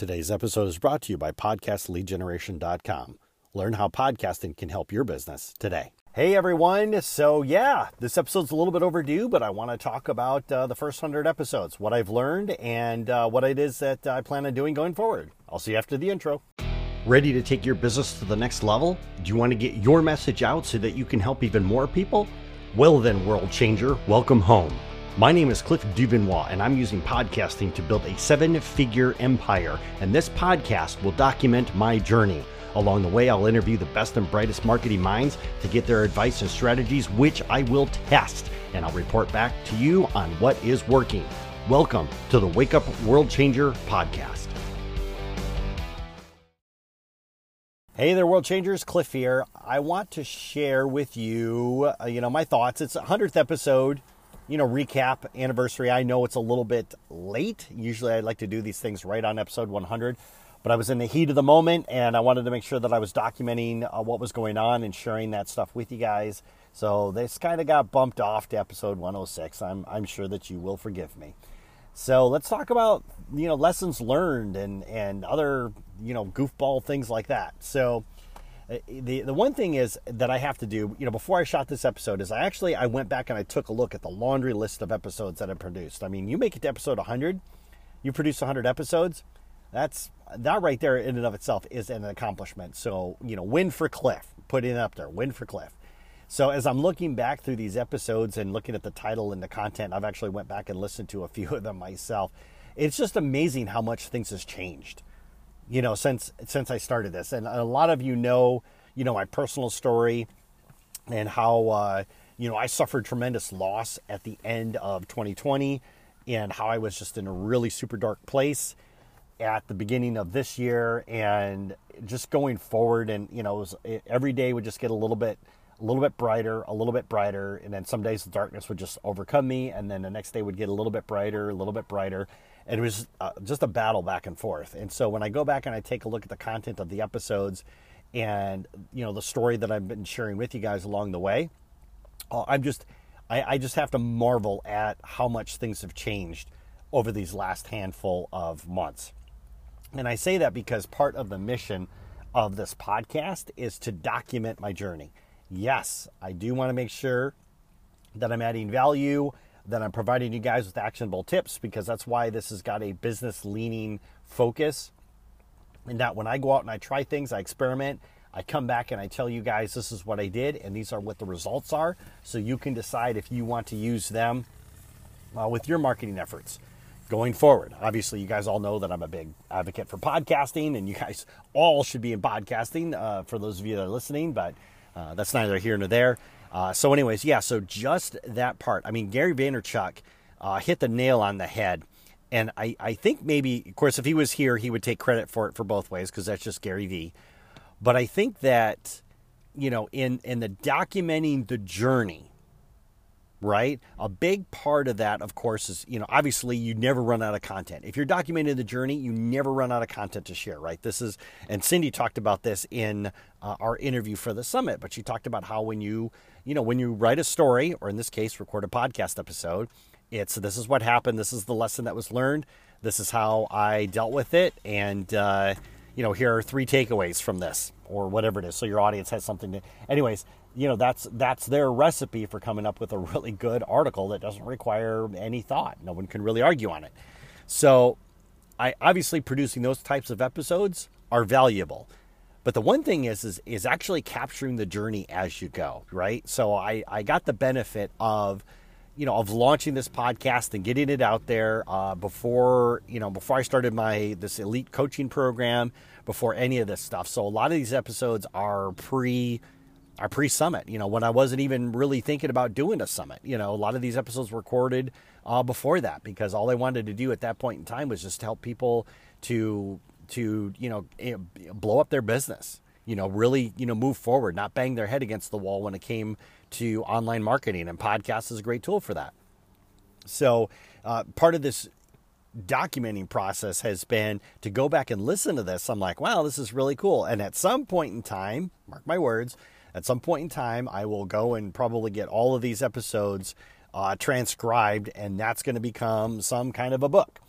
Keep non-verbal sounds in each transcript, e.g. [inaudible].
Today's episode is brought to you by PodcastLeadGeneration.com. Learn how podcasting can help your business today. Hey everyone. So, yeah, this episode's a little bit overdue, but I want to talk about uh, the first 100 episodes, what I've learned, and uh, what it is that I plan on doing going forward. I'll see you after the intro. Ready to take your business to the next level? Do you want to get your message out so that you can help even more people? Well, then, world changer, welcome home. My name is Cliff Duvernois, and I'm using podcasting to build a seven figure empire. And this podcast will document my journey. Along the way, I'll interview the best and brightest marketing minds to get their advice and strategies, which I will test. And I'll report back to you on what is working. Welcome to the Wake Up World Changer podcast. Hey there, world changers. Cliff here. I want to share with you, uh, you know, my thoughts. It's a hundredth episode you know, recap anniversary. I know it's a little bit late. Usually I like to do these things right on episode 100, but I was in the heat of the moment and I wanted to make sure that I was documenting uh, what was going on and sharing that stuff with you guys. So this kind of got bumped off to episode 106. I'm, I'm sure that you will forgive me. So let's talk about, you know, lessons learned and, and other, you know, goofball things like that. So, Uh, the the one thing is that I have to do, you know, before I shot this episode is I actually I went back and I took a look at the laundry list of episodes that I produced. I mean, you make it to episode 100, you produce 100 episodes. That's that right there in and of itself is an accomplishment. So, you know, win for Cliff, put it up there, win for Cliff. So as I'm looking back through these episodes and looking at the title and the content, I've actually went back and listened to a [laughs] few of them myself. It's just amazing how much things has changed you know, since since I started this. And a lot of you know, you know, my personal story and how uh, you know I suffered tremendous loss at the end of 2020, and how I was just in a really super dark place at the beginning of this year, and just going forward. And you know, was, it, every day would just get a little bit. A little bit brighter, a little bit brighter, and then some days the darkness would just overcome me, and then the next day would get a little bit brighter, a little bit brighter, it was uh, just a battle back and forth. And so when I go back and I take a look at the content of the episodes and you know the story that I've been sharing with you guys along the way, uh, I'm just I, I just have to marvel at how much things have changed over these last handful of months. And I say that because part of the mission of this podcast is to document my journey. Yes, I do want to make sure that I'm adding value that I'm providing you guys with actionable tips because that's why this has got a business leaning focus. And that when I go out and I try things, I experiment, I come back and I tell you guys this is what I did and these are what the results are. So you can decide if you want to use them uh, with your marketing efforts going forward. Obviously, you guys all know that I'm a big advocate for podcasting, and you guys all should be in podcasting uh, for those of you that are listening, but uh, that's neither here nor there. Uh, so, anyways, yeah, so just that part. I mean, Gary Vaynerchuk uh, hit the nail on the head. And I, I think maybe, of course, if he was here, he would take credit for it for both ways because that's just Gary V. But I think that, you know, in, in the documenting the journey, right? A big part of that, of course, is, you know, obviously you never run out of content. If you're documenting the journey, you never run out of content to share, right? This is, and Cindy talked about this in uh, our interview for the summit, but she talked about how when you, you know, when you write a story, or in this case, record a podcast episode, it's this is what happened, this is the lesson that was learned, this is how I dealt with it, and, uh, you know, here are three takeaways from this, or whatever it is. So your audience has something to, anyways, you know that's that's their recipe for coming up with a really good article that doesn't require any thought. No one can really argue on it. So i obviously producing those types of episodes are valuable but the one thing is is is actually capturing the journey as you go right so i i got the benefit of you know of launching this podcast and getting it out there uh, before you know before i started my this elite coaching program before any of this stuff so a lot of these episodes are pre our pre-summit. You know, when I wasn't even really thinking about doing a summit. You know, a lot of these episodes were recorded uh, before that because all I wanted to do at that point in time was just help people to to you know eh, blow up their business. You know, really you know move forward, not bang their head against the wall when it came to online marketing. And podcast is a great tool for that. So uh, part of this documenting process has been to go back and listen to this. I'm like, wow, this is really cool. And at some point in time, mark my words, at some point in time, I will go and probably get all of these episodes uh, transcribed, and that's going to become some kind of a book.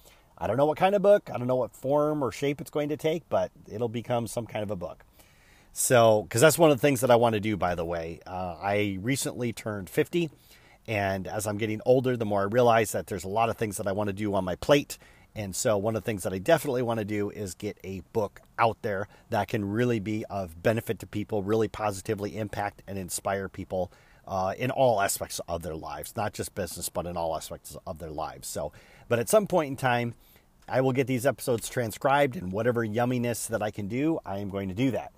I don't know what kind of book, I don't know what form or shape it's going to take, but it'll become some kind of a book. So, because that's one of the things that I want to do, by the way. Uh, I recently turned 50, and as I'm getting older, the more I realize that there's a lot of things that I want to do on my plate. And so, one of the things that I definitely want to do is get a book out there that can really be of benefit to people, really positively impact and inspire people uh, in all aspects of their lives, not just business, but in all aspects of their lives. So, but at some point in time, I will get these episodes transcribed, and whatever yumminess that I can do, I am going to do that.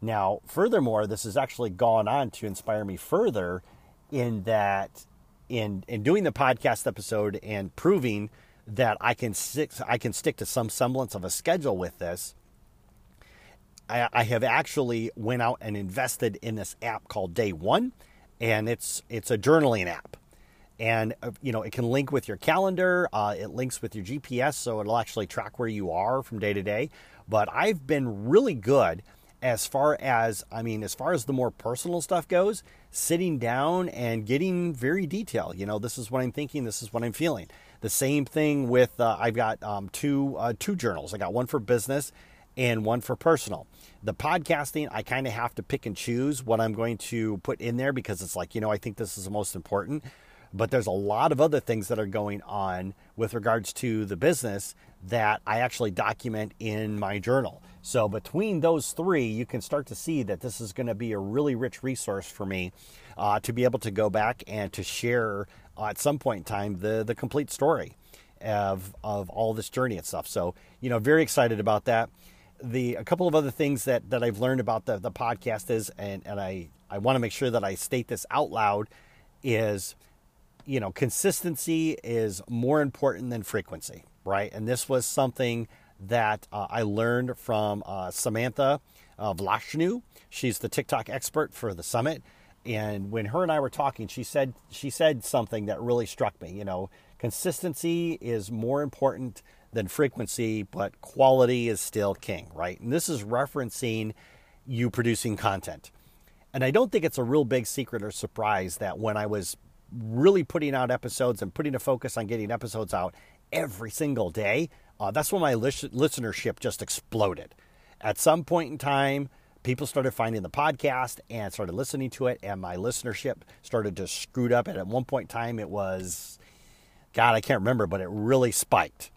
Now, furthermore, this has actually gone on to inspire me further in that in in doing the podcast episode and proving that I can stick I can stick to some semblance of a schedule with this. I, I have actually went out and invested in this app called Day One, and it's it's a journaling app, and uh, you know it can link with your calendar. Uh, it links with your GPS, so it'll actually track where you are from day to day. But I've been really good as far as I mean, as far as the more personal stuff goes, sitting down and getting very detailed. You know, this is what I'm thinking. This is what I'm feeling. The same thing with uh, I've got um, two uh, two journals. I got one for business and one for personal. The podcasting, I kind of have to pick and choose what I'm going to put in there because it's like you know I think this is the most important. But there's a lot of other things that are going on with regards to the business that I actually document in my journal. So between those three, you can start to see that this is going to be a really rich resource for me uh, to be able to go back and to share uh, at some point in time the the complete story of of all this journey and stuff. So you know, very excited about that. The a couple of other things that that I've learned about the the podcast is, and and I I want to make sure that I state this out loud is you know, consistency is more important than frequency, right? And this was something that uh, I learned from uh, Samantha uh, Vlachnu. She's the TikTok expert for the summit. And when her and I were talking, she said she said something that really struck me. You know, consistency is more important than frequency, but quality is still king, right? And this is referencing you producing content. And I don't think it's a real big secret or surprise that when I was really putting out episodes and putting a focus on getting episodes out every single day, uh, that's when my listenership just exploded. At some point in time, people started finding the podcast and started listening to it, and my listenership started to screwed up. And at one point in time, it was, God, I can't remember, but it really spiked.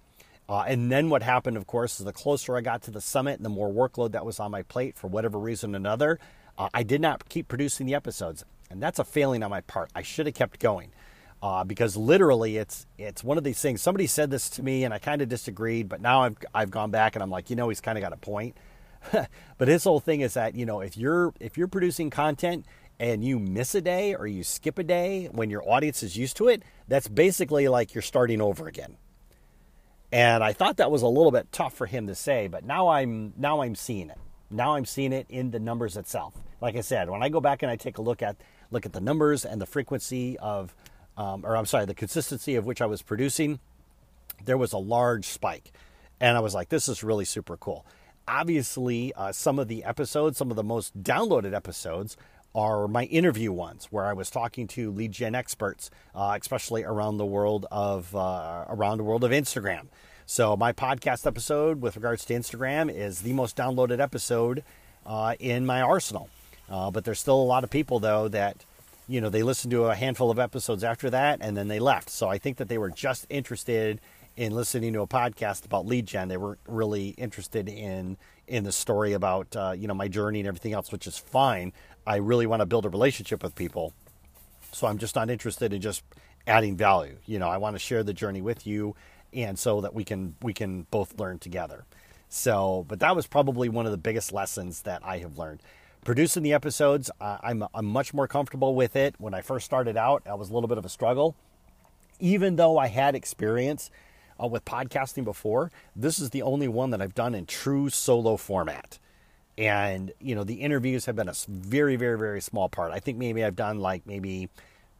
Uh, and then what happened, of course, is the closer I got to the summit and the more workload that was on my plate for whatever reason or another, uh, I did not keep producing the episodes. And that's a failing on my part. I should have kept going uh, because literally it's it's one of these things. Somebody said this to me, and I kind of disagreed, but now I've I've gone back and I'm like, you know, he's kind of got a point. [laughs] but his whole thing is that you know if you're if you're producing content and you miss a day or you skip a day when your audience is used to it, that's basically like you're starting over again. And I thought that was a little bit tough for him to say, but now I'm now I'm seeing it. Now I'm seeing it in the numbers itself. Like I said, when I go back and I take a look at look at the numbers and the frequency of um, or I'm sorry, the consistency of which I was producing, there was a large spike. And I was like, this is really super cool. Obviously, uh, some of the episodes, some of the most downloaded episodes, are my interview ones where I was talking to lead gen experts, uh, especially around the world of uh, around the world of Instagram. So my podcast episode with regards to Instagram is the most downloaded episode uh, in my arsenal. Uh, but there's still a lot of people though that you know, they listened to a handful of episodes after that and then they left. So I think that they were just interested in listening to a podcast about lead gen. They weren't really interested in in the story about uh, you know my journey and everything else, which is fine. I really want to build a relationship with people, so I'm just not interested in just adding value. You know, I want to share the journey with you, and so that we can we can both learn together. So, but that was probably one of the biggest lessons that I have learned producing the episodes, I'm, I'm much more comfortable with it. When I first started out, I was a little bit of a struggle. Even though I had experience uh, with podcasting before, this is the only one that I've done in true solo format. And, you know, the interviews have been a very, very, very small part. I think maybe I've done like maybe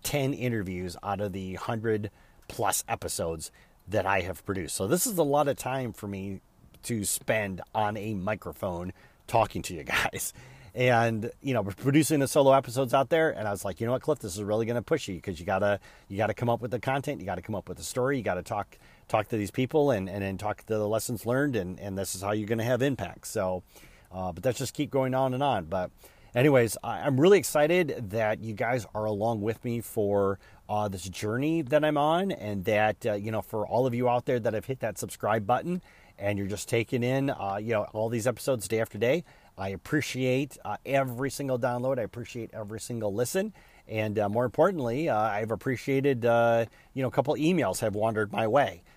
10 interviews out of the 100 plus episodes that I have produced. So this is a lot of time for me to spend on a microphone talking to you guys. And you know producing the solo episodes out there and i was like you know what cliff? This is really going to push you because you gotta you gotta come up with the content you gotta come up with the story you gotta talk talk to these people and and then talk to the lessons learned and and this is how you're going to have impact. So uh, but that's just keep going on and on. But anyways i'm really excited that you guys are along with me for uh, this journey that i'm on and that uh, you know for all of you out there that have hit that subscribe button and you're just taking in uh, you know all these episodes day after day I appreciate uh, every single download. I appreciate every single listen. And uh, more importantly, uh, I've appreciated, uh, you know, a couple emails have wandered my way. [laughs]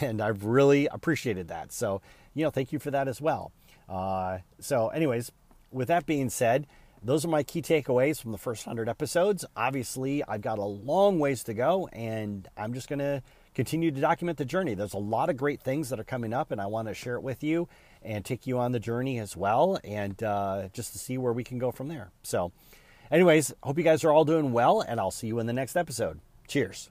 And I've really appreciated that. So, you know, thank you for that as well. Uh, so, anyways, with that being said, those are my key takeaways from the first 100 episodes. Obviously, I've got a long ways to go, and I'm just going to continue to document the journey. There's a lot of great things that are coming up, and I want to share it with you and take you on the journey as well, and uh, just to see where we can go from there. So, anyways, hope you guys are all doing well, and I'll see you in the next episode. Cheers.